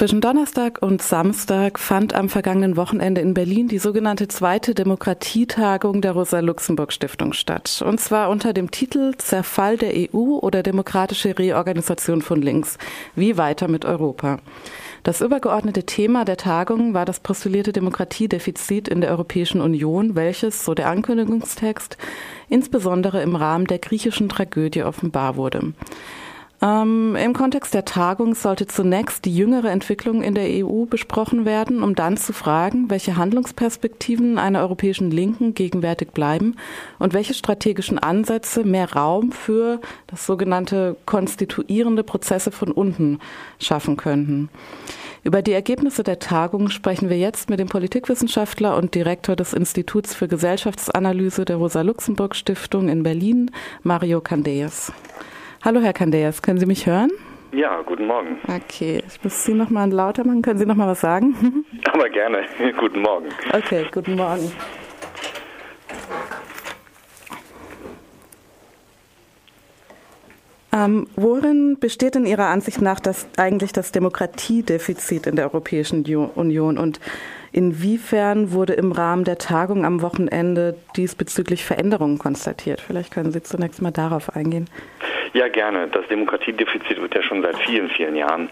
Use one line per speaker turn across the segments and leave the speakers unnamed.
Zwischen Donnerstag und Samstag fand am vergangenen Wochenende in Berlin die sogenannte zweite Demokratietagung der Rosa-Luxemburg-Stiftung statt. Und zwar unter dem Titel Zerfall der EU oder demokratische Reorganisation von links. Wie weiter mit Europa? Das übergeordnete Thema der Tagung war das postulierte Demokratiedefizit in der Europäischen Union, welches, so der Ankündigungstext, insbesondere im Rahmen der griechischen Tragödie offenbar wurde. Ähm, Im Kontext der Tagung sollte zunächst die jüngere Entwicklung in der EU besprochen werden, um dann zu fragen, welche Handlungsperspektiven einer europäischen Linken gegenwärtig bleiben und welche strategischen Ansätze mehr Raum für das sogenannte konstituierende Prozesse von unten schaffen könnten. Über die Ergebnisse der Tagung sprechen wir jetzt mit dem Politikwissenschaftler und Direktor des Instituts für Gesellschaftsanalyse der Rosa-Luxemburg-Stiftung in Berlin, Mario Candeas. Hallo, Herr Candeas, können Sie mich hören?
Ja, guten Morgen.
Okay, ich muss Sie noch mal lauter machen. Können Sie noch mal was sagen?
Aber gerne. guten Morgen.
Okay, guten Morgen. Ähm, worin besteht in Ihrer Ansicht nach das, eigentlich das Demokratiedefizit in der Europäischen Union und inwiefern wurde im Rahmen der Tagung am Wochenende diesbezüglich Veränderungen konstatiert? Vielleicht können Sie zunächst mal darauf eingehen.
Ja, gerne. Das Demokratiedefizit wird ja schon seit vielen, vielen Jahren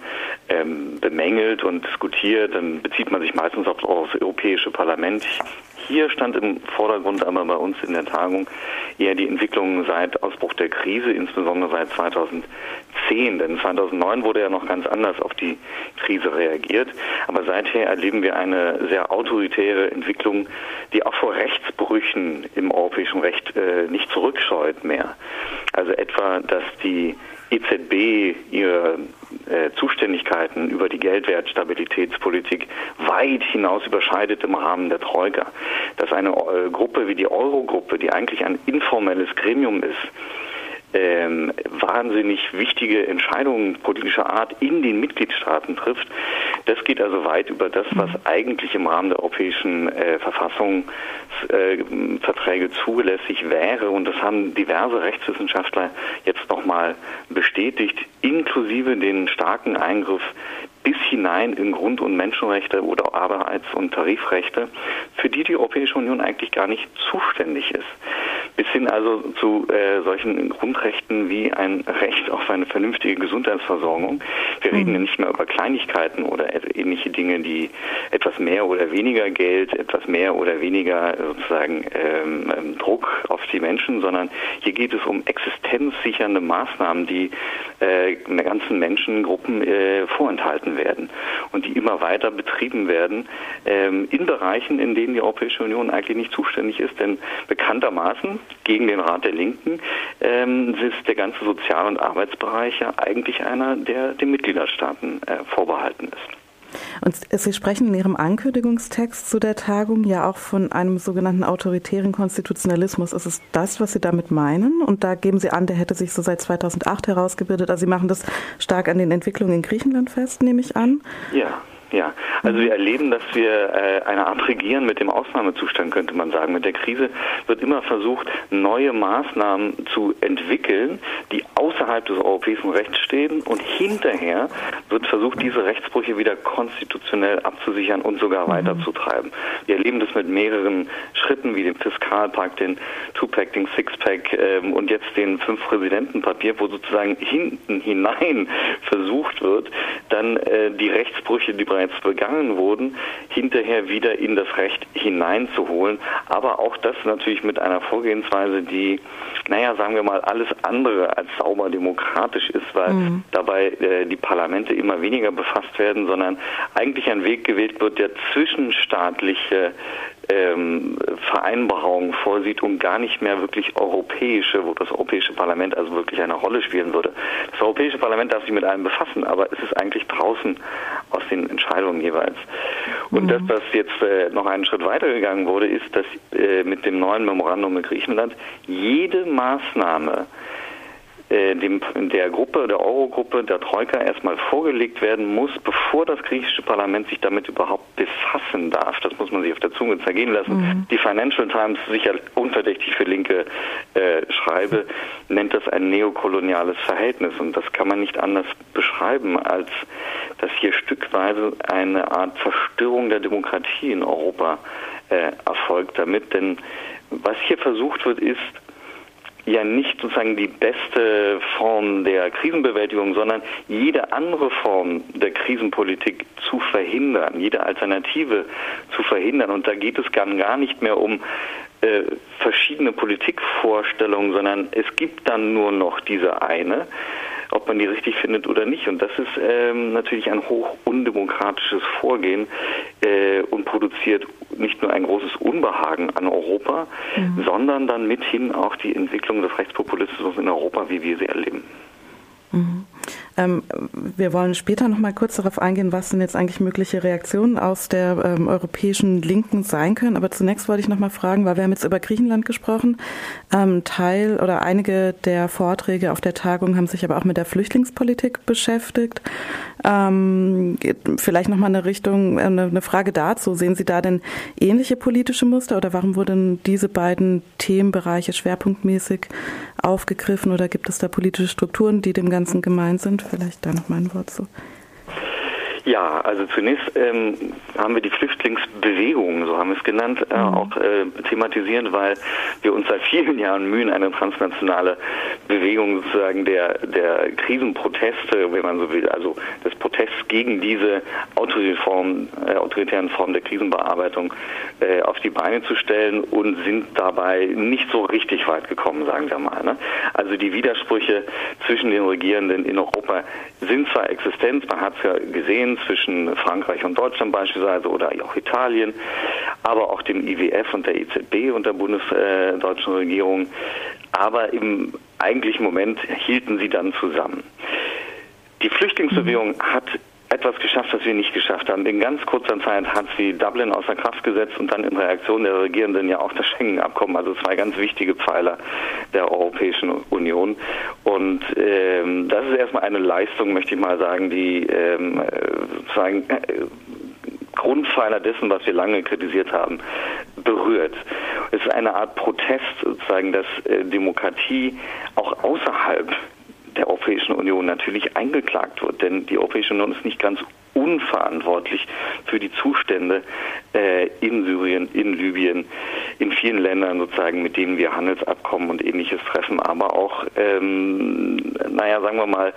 ähm, bemängelt und diskutiert. Dann bezieht man sich meistens auf, auf das Europäische Parlament. Hier stand im Vordergrund aber bei uns in der Tagung eher die Entwicklung seit Ausbruch der Krise, insbesondere seit 2010. Denn 2009 wurde ja noch ganz anders auf die Krise reagiert. Aber seither erleben wir eine sehr autoritäre Entwicklung, die auch vor Rechtsbrüchen im europäischen Recht äh, nicht zurückscheut mehr. Also etwa, dass die EZB ihre äh, Zuständigkeiten über die Geldwertstabilitätspolitik weit hinaus überschreitet im Rahmen der Troika. Dass eine äh, Gruppe wie die Eurogruppe, die eigentlich ein informelles Gremium ist, ähm, wahnsinnig wichtige Entscheidungen politischer Art in den Mitgliedstaaten trifft. Das geht also weit über das, was mhm. eigentlich im Rahmen der europäischen äh, Verfassungsverträge äh, zulässig wäre. Und das haben diverse Rechtswissenschaftler jetzt nochmal bestätigt, inklusive den starken Eingriff bis hinein in Grund- und Menschenrechte oder Arbeits- und Tarifrechte, für die die Europäische Union eigentlich gar nicht zuständig ist bis hin also zu äh, solchen Grundrechten wie ein Recht auf eine vernünftige Gesundheitsversorgung. Wir reden ja mhm. nicht mehr über Kleinigkeiten oder ähnliche Dinge, die etwas mehr oder weniger Geld, etwas mehr oder weniger sozusagen ähm, ähm, Druck auf die Menschen, sondern hier geht es um existenzsichernde Maßnahmen, die äh, ganzen Menschengruppen äh, vorenthalten werden und die immer weiter betrieben werden ähm, in Bereichen, in denen die Europäische Union eigentlich nicht zuständig ist, denn bekanntermaßen gegen den Rat der Linken ähm, ist der ganze Sozial- und Arbeitsbereich ja eigentlich einer, der den Mitgliederstaaten äh, vorbehalten ist.
Und Sie sprechen in Ihrem Ankündigungstext zu der Tagung ja auch von einem sogenannten autoritären Konstitutionalismus. Ist es das, was Sie damit meinen? Und da geben Sie an, der hätte sich so seit 2008 herausgebildet. Also Sie machen das stark an den Entwicklungen in Griechenland fest, nehme ich an.
Ja. Ja, also wir erleben, dass wir äh, eine Art Regieren mit dem Ausnahmezustand, könnte man sagen. Mit der Krise wird immer versucht, neue Maßnahmen zu entwickeln, die außerhalb des europäischen Rechts stehen und hinterher wird versucht, diese Rechtsbrüche wieder konstitutionell abzusichern und sogar mhm. weiterzutreiben. Wir erleben das mit mehreren Schritten wie dem Fiskalpakt, den Two-Pack, den Six-Pack ähm, und jetzt den Fünf-Präsidenten-Papier, wo sozusagen hinten hinein versucht wird, dann äh, die Rechtsbrüche, die bereits begangen wurden, hinterher wieder in das Recht hineinzuholen. Aber auch das natürlich mit einer Vorgehensweise, die, naja, sagen wir mal, alles andere als sauber demokratisch ist, weil mhm. dabei äh, die Parlamente immer weniger befasst werden, sondern eigentlich ein Weg gewählt wird, der zwischenstaatliche ähm, Vereinbarungen vorsieht und gar nicht mehr wirklich europäische, wo das Europäische Parlament also wirklich eine Rolle spielen würde. Das Europäische Parlament darf sich mit allem befassen, aber es ist eigentlich draußen aus den Entscheidungen jeweils. Und mhm. das, was jetzt äh, noch einen Schritt weiter gegangen wurde, ist, dass äh, mit dem neuen Memorandum mit Griechenland jede Maßnahme, dem, der Gruppe, der Eurogruppe, der Troika erstmal vorgelegt werden muss, bevor das griechische Parlament sich damit überhaupt befassen darf. Das muss man sich auf der Zunge zergehen lassen. Mhm. Die Financial Times, sicher unverdächtig für Linke äh, schreibe, nennt das ein neokoloniales Verhältnis und das kann man nicht anders beschreiben beschreiben, als dass hier stückweise eine Art Zerstörung der Demokratie in Europa äh, erfolgt damit. Denn was hier versucht wird, ist, ja nicht sozusagen die beste Form der Krisenbewältigung, sondern jede andere Form der Krisenpolitik zu verhindern, jede Alternative zu verhindern. Und da geht es dann gar nicht mehr um äh, verschiedene Politikvorstellungen, sondern es gibt dann nur noch diese eine ob man die richtig findet oder nicht. Und das ist ähm, natürlich ein hoch undemokratisches Vorgehen äh, und produziert nicht nur ein großes Unbehagen an Europa, mhm. sondern dann mithin auch die Entwicklung des Rechtspopulismus in Europa, wie wir sie erleben.
Mhm. Ähm, wir wollen später noch mal kurz darauf eingehen, was denn jetzt eigentlich mögliche Reaktionen aus der ähm, europäischen Linken sein können. Aber zunächst wollte ich noch mal fragen, weil wir haben jetzt über Griechenland gesprochen. Ähm, Teil oder einige der Vorträge auf der Tagung haben sich aber auch mit der Flüchtlingspolitik beschäftigt. Ähm, vielleicht noch mal eine Richtung, äh, eine Frage dazu. Sehen Sie da denn ähnliche politische Muster oder warum wurden diese beiden Themenbereiche schwerpunktmäßig aufgegriffen oder gibt es da politische Strukturen, die dem Ganzen gemein sind? Vielleicht da noch mal ein Wort zu.
Ja, also zunächst ähm, haben wir die Flüchtlingsbewegung, so haben wir es genannt, äh, mhm. auch äh, thematisiert, weil wir uns seit vielen Jahren mühen, eine transnationale Bewegung sozusagen der, der Krisenproteste, wenn man so will, also des Protests gegen diese autoritären Formen, äh, autoritären Formen der Krisenbearbeitung äh, auf die Beine zu stellen und sind dabei nicht so richtig weit gekommen, sagen wir mal. Ne? Also die Widersprüche zwischen den Regierenden in Europa sind zwar existent, man hat es ja gesehen, zwischen Frankreich und Deutschland beispielsweise oder auch Italien, aber auch dem IWF und der EZB und der bundesdeutschen Regierung. Aber im eigentlichen Moment hielten sie dann zusammen. Die Flüchtlingsbewegung mhm. hat etwas geschafft, was wir nicht geschafft haben. In ganz kurzer Zeit hat sie Dublin außer Kraft gesetzt und dann in Reaktion der Regierenden ja auch das Schengen-Abkommen, also zwei ganz wichtige Pfeiler der Europäischen Union. Und ähm, das ist erstmal eine Leistung, möchte ich mal sagen, die ähm, sozusagen äh, Grundpfeiler dessen, was wir lange kritisiert haben, berührt. Es ist eine Art Protest sozusagen, dass äh, Demokratie auch außerhalb Europäischen Union natürlich eingeklagt wird. Denn die Europäische Union ist nicht ganz unverantwortlich für die Zustände äh, in Syrien, in Libyen, in vielen Ländern sozusagen, mit denen wir Handelsabkommen und ähnliches treffen, aber auch, ähm, naja, sagen wir mal,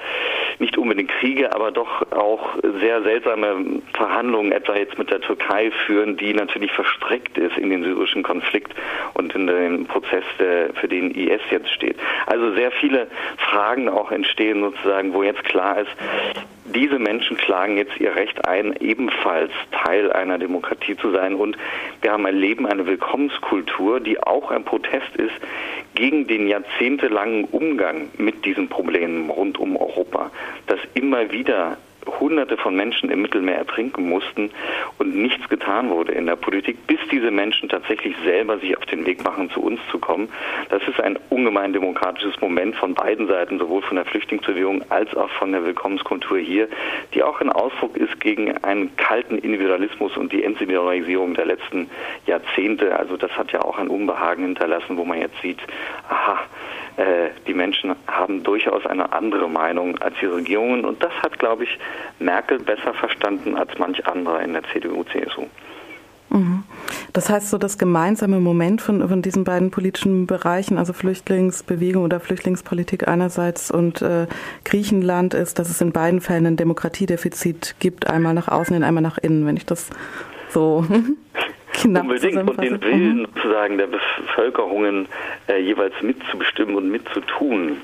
unbedingt Kriege, aber doch auch sehr seltsame Verhandlungen, etwa jetzt mit der Türkei führen, die natürlich verstrickt ist in den syrischen Konflikt und in den Prozess, der, für den IS jetzt steht. Also sehr viele Fragen auch entstehen sozusagen, wo jetzt klar ist, diese Menschen klagen jetzt ihr Recht ein, ebenfalls Teil einer Demokratie zu sein. Und wir haben erleben eine Willkommenskultur, die auch ein Protest ist gegen den jahrzehntelangen Umgang mit diesen Problemen rund um Europa, immer wieder Hunderte von Menschen im Mittelmeer ertrinken mussten und nichts getan wurde in der Politik, bis diese Menschen tatsächlich selber sich auf den Weg machen, zu uns zu kommen. Das ist ein ungemein demokratisches Moment von beiden Seiten, sowohl von der Flüchtlingsbewegung als auch von der Willkommenskultur hier, die auch ein Ausdruck ist gegen einen kalten Individualismus und die Entsivilisierung der letzten Jahrzehnte. Also das hat ja auch ein Unbehagen hinterlassen, wo man jetzt sieht, aha, die Menschen haben durchaus eine andere Meinung als die Regierungen. Und das hat, glaube ich, Merkel besser verstanden als manch anderer in der CDU-CSU.
Mhm. Das heißt, so das gemeinsame Moment von, von diesen beiden politischen Bereichen, also Flüchtlingsbewegung oder Flüchtlingspolitik einerseits und äh, Griechenland, ist, dass es in beiden Fällen ein Demokratiedefizit gibt, einmal nach außen und einmal nach innen, wenn ich das so
Knapp unbedingt und den Willen mhm. sozusagen der Bevölkerungen äh, jeweils mitzubestimmen und mitzutun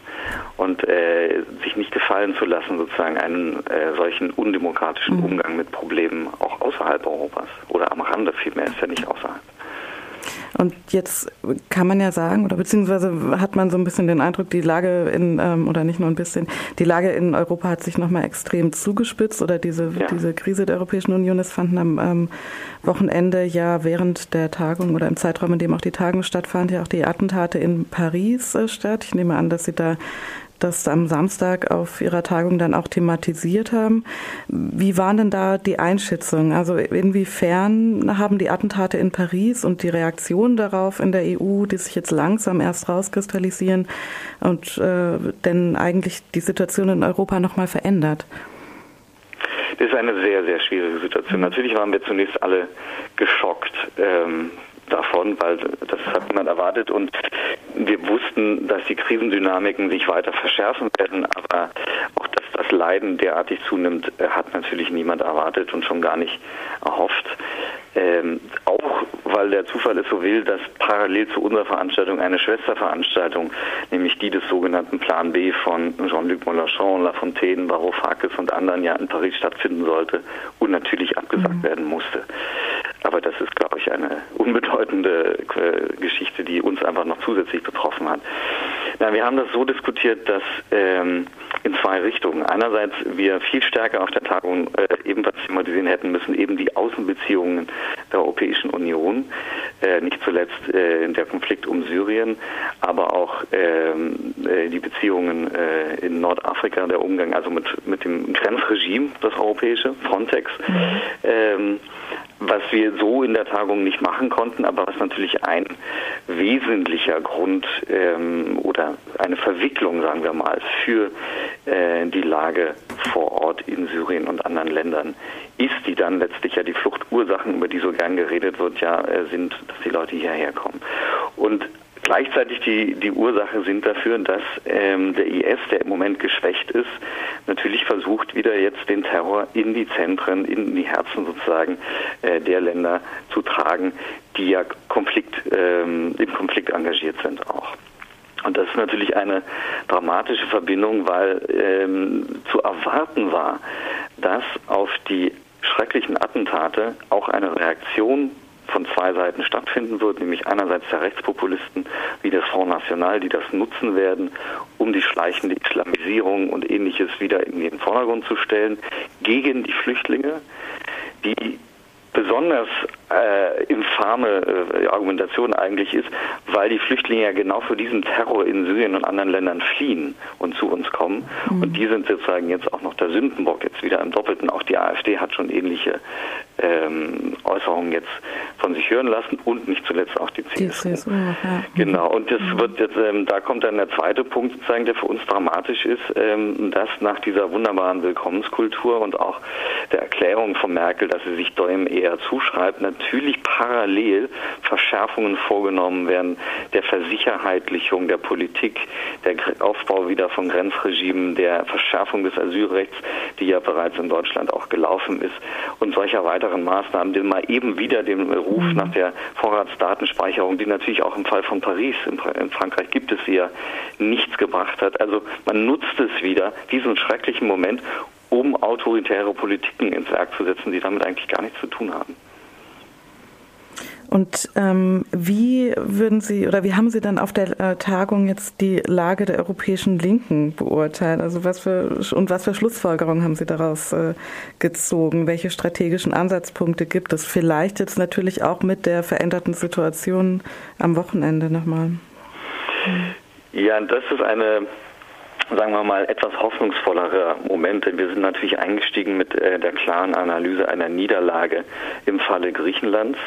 und äh, sich nicht gefallen zu lassen, sozusagen einen äh, solchen undemokratischen mhm. Umgang mit Problemen auch außerhalb Europas oder am Rande vielmehr ist ja nicht außerhalb.
Und jetzt kann man ja sagen, oder beziehungsweise hat man so ein bisschen den Eindruck, die Lage in, ähm, oder nicht nur ein bisschen, die Lage in Europa hat sich nochmal extrem zugespitzt oder diese, ja. diese Krise der Europäischen Union, es fanden am ähm, Wochenende ja während der Tagung oder im Zeitraum, in dem auch die Tagung stattfand, ja auch die Attentate in Paris äh, statt. Ich nehme an, dass Sie da das am Samstag auf Ihrer Tagung dann auch thematisiert haben. Wie waren denn da die Einschätzungen? Also inwiefern haben die Attentate in Paris und die Reaktionen darauf in der EU, die sich jetzt langsam erst rauskristallisieren und äh, denn eigentlich die Situation in Europa nochmal verändert?
Das ist eine sehr, sehr schwierige Situation. Natürlich waren wir zunächst alle geschockt. Ähm, davon, weil das hat niemand erwartet und wir wussten, dass die Krisendynamiken sich weiter verschärfen werden, aber auch dass das Leiden derartig zunimmt, äh, hat natürlich niemand erwartet und schon gar nicht erhofft. Ähm, auch weil der Zufall es so will, dass parallel zu unserer Veranstaltung eine Schwesterveranstaltung, nämlich die des sogenannten Plan B von Jean-Luc Mélenchon, Lafontaine, Varoufakis und anderen ja in Paris stattfinden sollte und natürlich abgesagt mhm. werden musste. Aber das ist, glaube ich, eine unbedeutende äh, Geschichte, die uns einfach noch zusätzlich betroffen hat. Na, wir haben das so diskutiert, dass ähm, in zwei Richtungen. Einerseits wir viel stärker auf der Tagung äh, ebenfalls thematisieren hätten müssen, eben die Außenbeziehungen der Europäischen Union, äh, nicht zuletzt äh, der Konflikt um Syrien, aber auch ähm, äh, die Beziehungen äh, in Nordafrika, der Umgang also mit, mit dem Grenzregime, das europäische, Frontex. Mhm. Ähm, was wir so in der Tagung nicht machen konnten, aber was natürlich ein wesentlicher Grund ähm, oder eine Verwicklung, sagen wir mal, für äh, die Lage vor Ort in Syrien und anderen Ländern ist, die dann letztlich ja die Fluchtursachen, über die so gern geredet wird, ja äh, sind, dass die Leute hierher kommen. Und Gleichzeitig die, die Ursache sind dafür, dass ähm, der IS, der im Moment geschwächt ist, natürlich versucht, wieder jetzt den Terror in die Zentren, in die Herzen sozusagen äh, der Länder zu tragen, die ja Konflikt, ähm, im Konflikt engagiert sind auch. Und das ist natürlich eine dramatische Verbindung, weil ähm, zu erwarten war, dass auf die schrecklichen Attentate auch eine Reaktion von zwei Seiten stattfinden wird, nämlich einerseits der Rechtspopulisten wie das Front National, die das nutzen werden, um die schleichende Islamisierung und ähnliches wieder in den Vordergrund zu stellen, gegen die Flüchtlinge, die besonders äh, infame äh, Argumentation eigentlich ist, weil die Flüchtlinge ja genau für diesen Terror in Syrien und anderen Ländern fliehen und zu uns kommen. Mhm. Und die sind sozusagen jetzt auch noch der Sündenbock, jetzt wieder im Doppelten. Auch die AfD hat schon ähnliche ähm, Äußerungen jetzt von sich hören lassen und nicht zuletzt auch die CSU. Die CSU ja. Genau, und das wird jetzt, ähm, da kommt dann der zweite Punkt sozusagen, der für uns dramatisch ist, ähm, dass nach dieser wunderbaren Willkommenskultur und auch der Erklärung von Merkel, dass sie sich Däum eher zuschreibt, natürlich parallel Verschärfungen vorgenommen werden, der Versicherheitlichung der Politik, der Aufbau wieder von Grenzregimen, der Verschärfung des Asylrechts, die ja bereits in Deutschland auch gelaufen ist und solcher weiteren Maßnahmen, die mal eben wieder den Ruf mhm. nach der Vorratsdatenspeicherung, die natürlich auch im Fall von Paris in, in Frankreich gibt es sie ja nichts gebracht hat. Also man nutzt es wieder, diesen schrecklichen Moment, um autoritäre Politiken ins Werk zu setzen, die damit eigentlich gar nichts zu tun haben.
Und ähm, wie würden Sie oder wie haben Sie dann auf der äh, Tagung jetzt die Lage der europäischen Linken beurteilt? Also was für und was für Schlussfolgerungen haben Sie daraus äh, gezogen? Welche strategischen Ansatzpunkte gibt es? Vielleicht jetzt natürlich auch mit der veränderten Situation am Wochenende nochmal.
Ja, das ist eine sagen wir mal, etwas hoffnungsvollerer Moment, denn wir sind natürlich eingestiegen mit äh, der klaren Analyse einer Niederlage im Falle Griechenlands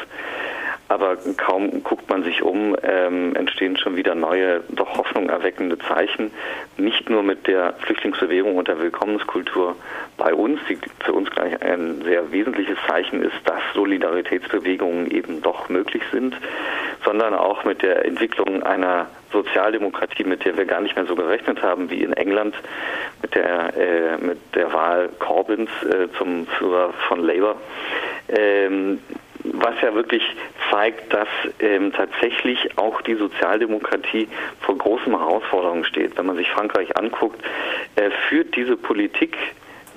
aber kaum guckt man sich um, ähm, entstehen schon wieder neue, doch Hoffnung erweckende Zeichen. Nicht nur mit der Flüchtlingsbewegung und der Willkommenskultur bei uns, die für uns gleich ein sehr wesentliches Zeichen ist, dass Solidaritätsbewegungen eben doch möglich sind, sondern auch mit der Entwicklung einer Sozialdemokratie, mit der wir gar nicht mehr so gerechnet haben wie in England, mit der, äh, mit der Wahl Corbyns äh, zum Führer von Labour. Ähm, was ja wirklich zeigt, dass ähm, tatsächlich auch die Sozialdemokratie vor großen Herausforderungen steht. Wenn man sich Frankreich anguckt, äh, führt diese Politik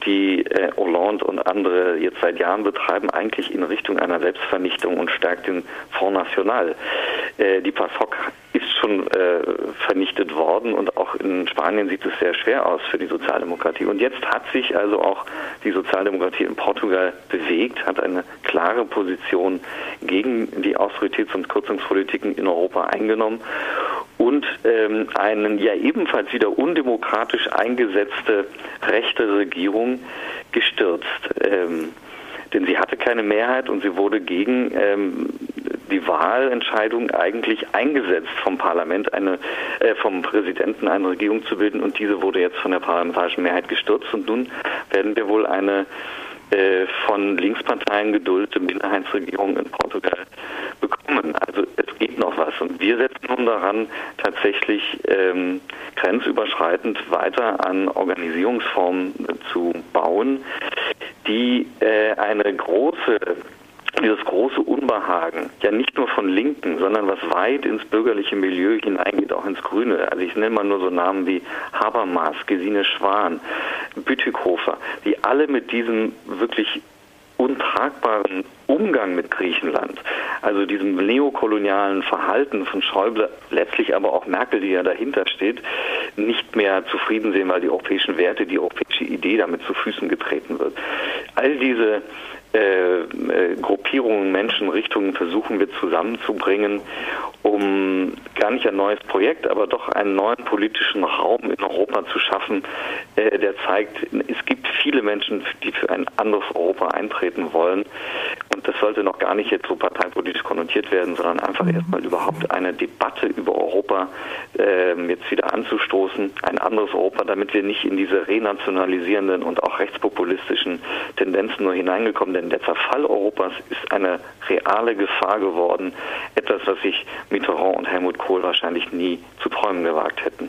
die äh, Hollande und andere jetzt seit Jahren betreiben, eigentlich in Richtung einer Selbstvernichtung und stärkt den Front National. Äh, die PASOK ist schon äh, vernichtet worden und auch in Spanien sieht es sehr schwer aus für die Sozialdemokratie. Und jetzt hat sich also auch die Sozialdemokratie in Portugal bewegt, hat eine klare Position gegen die Austeritäts- und Kürzungspolitiken in Europa eingenommen und ähm, eine ja ebenfalls wieder undemokratisch eingesetzte rechte Regierung gestürzt. Ähm, denn sie hatte keine Mehrheit und sie wurde gegen ähm, die Wahlentscheidung eigentlich eingesetzt vom Parlament, eine, äh, vom Präsidenten eine Regierung zu bilden und diese wurde jetzt von der parlamentarischen Mehrheit gestürzt und nun werden wir wohl eine äh, von Linksparteien geduldete Minderheitsregierung in Portugal bekommen. Also es geht noch was und wir setzen nun daran, tatsächlich ähm, grenzüberschreitend weiter an Organisierungsformen zu bauen, die äh, eine große dieses große Unbehagen, ja nicht nur von Linken, sondern was weit ins bürgerliche Milieu hineingeht, auch ins Grüne. Also ich nenne mal nur so Namen wie Habermas, Gesine Schwan, Bütikofer, die alle mit diesem wirklich untragbaren Umgang mit Griechenland, also diesem neokolonialen Verhalten von Schäuble, letztlich aber auch Merkel, die ja dahinter steht, nicht mehr zufrieden sehen, weil die europäischen Werte, die europäische Idee damit zu Füßen getreten wird. All diese äh, äh, Gruppierungen, Menschen, Richtungen versuchen wir zusammenzubringen, um gar nicht ein neues Projekt, aber doch einen neuen politischen Raum in Europa zu schaffen, äh, der zeigt, es gibt viele Menschen, die für ein anderes Europa eintreten wollen. Und das sollte noch gar nicht jetzt so parteipolitisch konnotiert werden, sondern einfach mhm. erstmal überhaupt eine Debatte über Europa äh, jetzt wieder anzustoßen, ein anderes Europa, damit wir nicht in diese renationalisierenden und auch rechtspopulistischen Tendenzen nur hineingekommen, denn der Zerfall Europas ist eine reale Gefahr geworden, etwas, was sich Mitterrand und Helmut Kohl wahrscheinlich nie zu träumen gewagt hätten.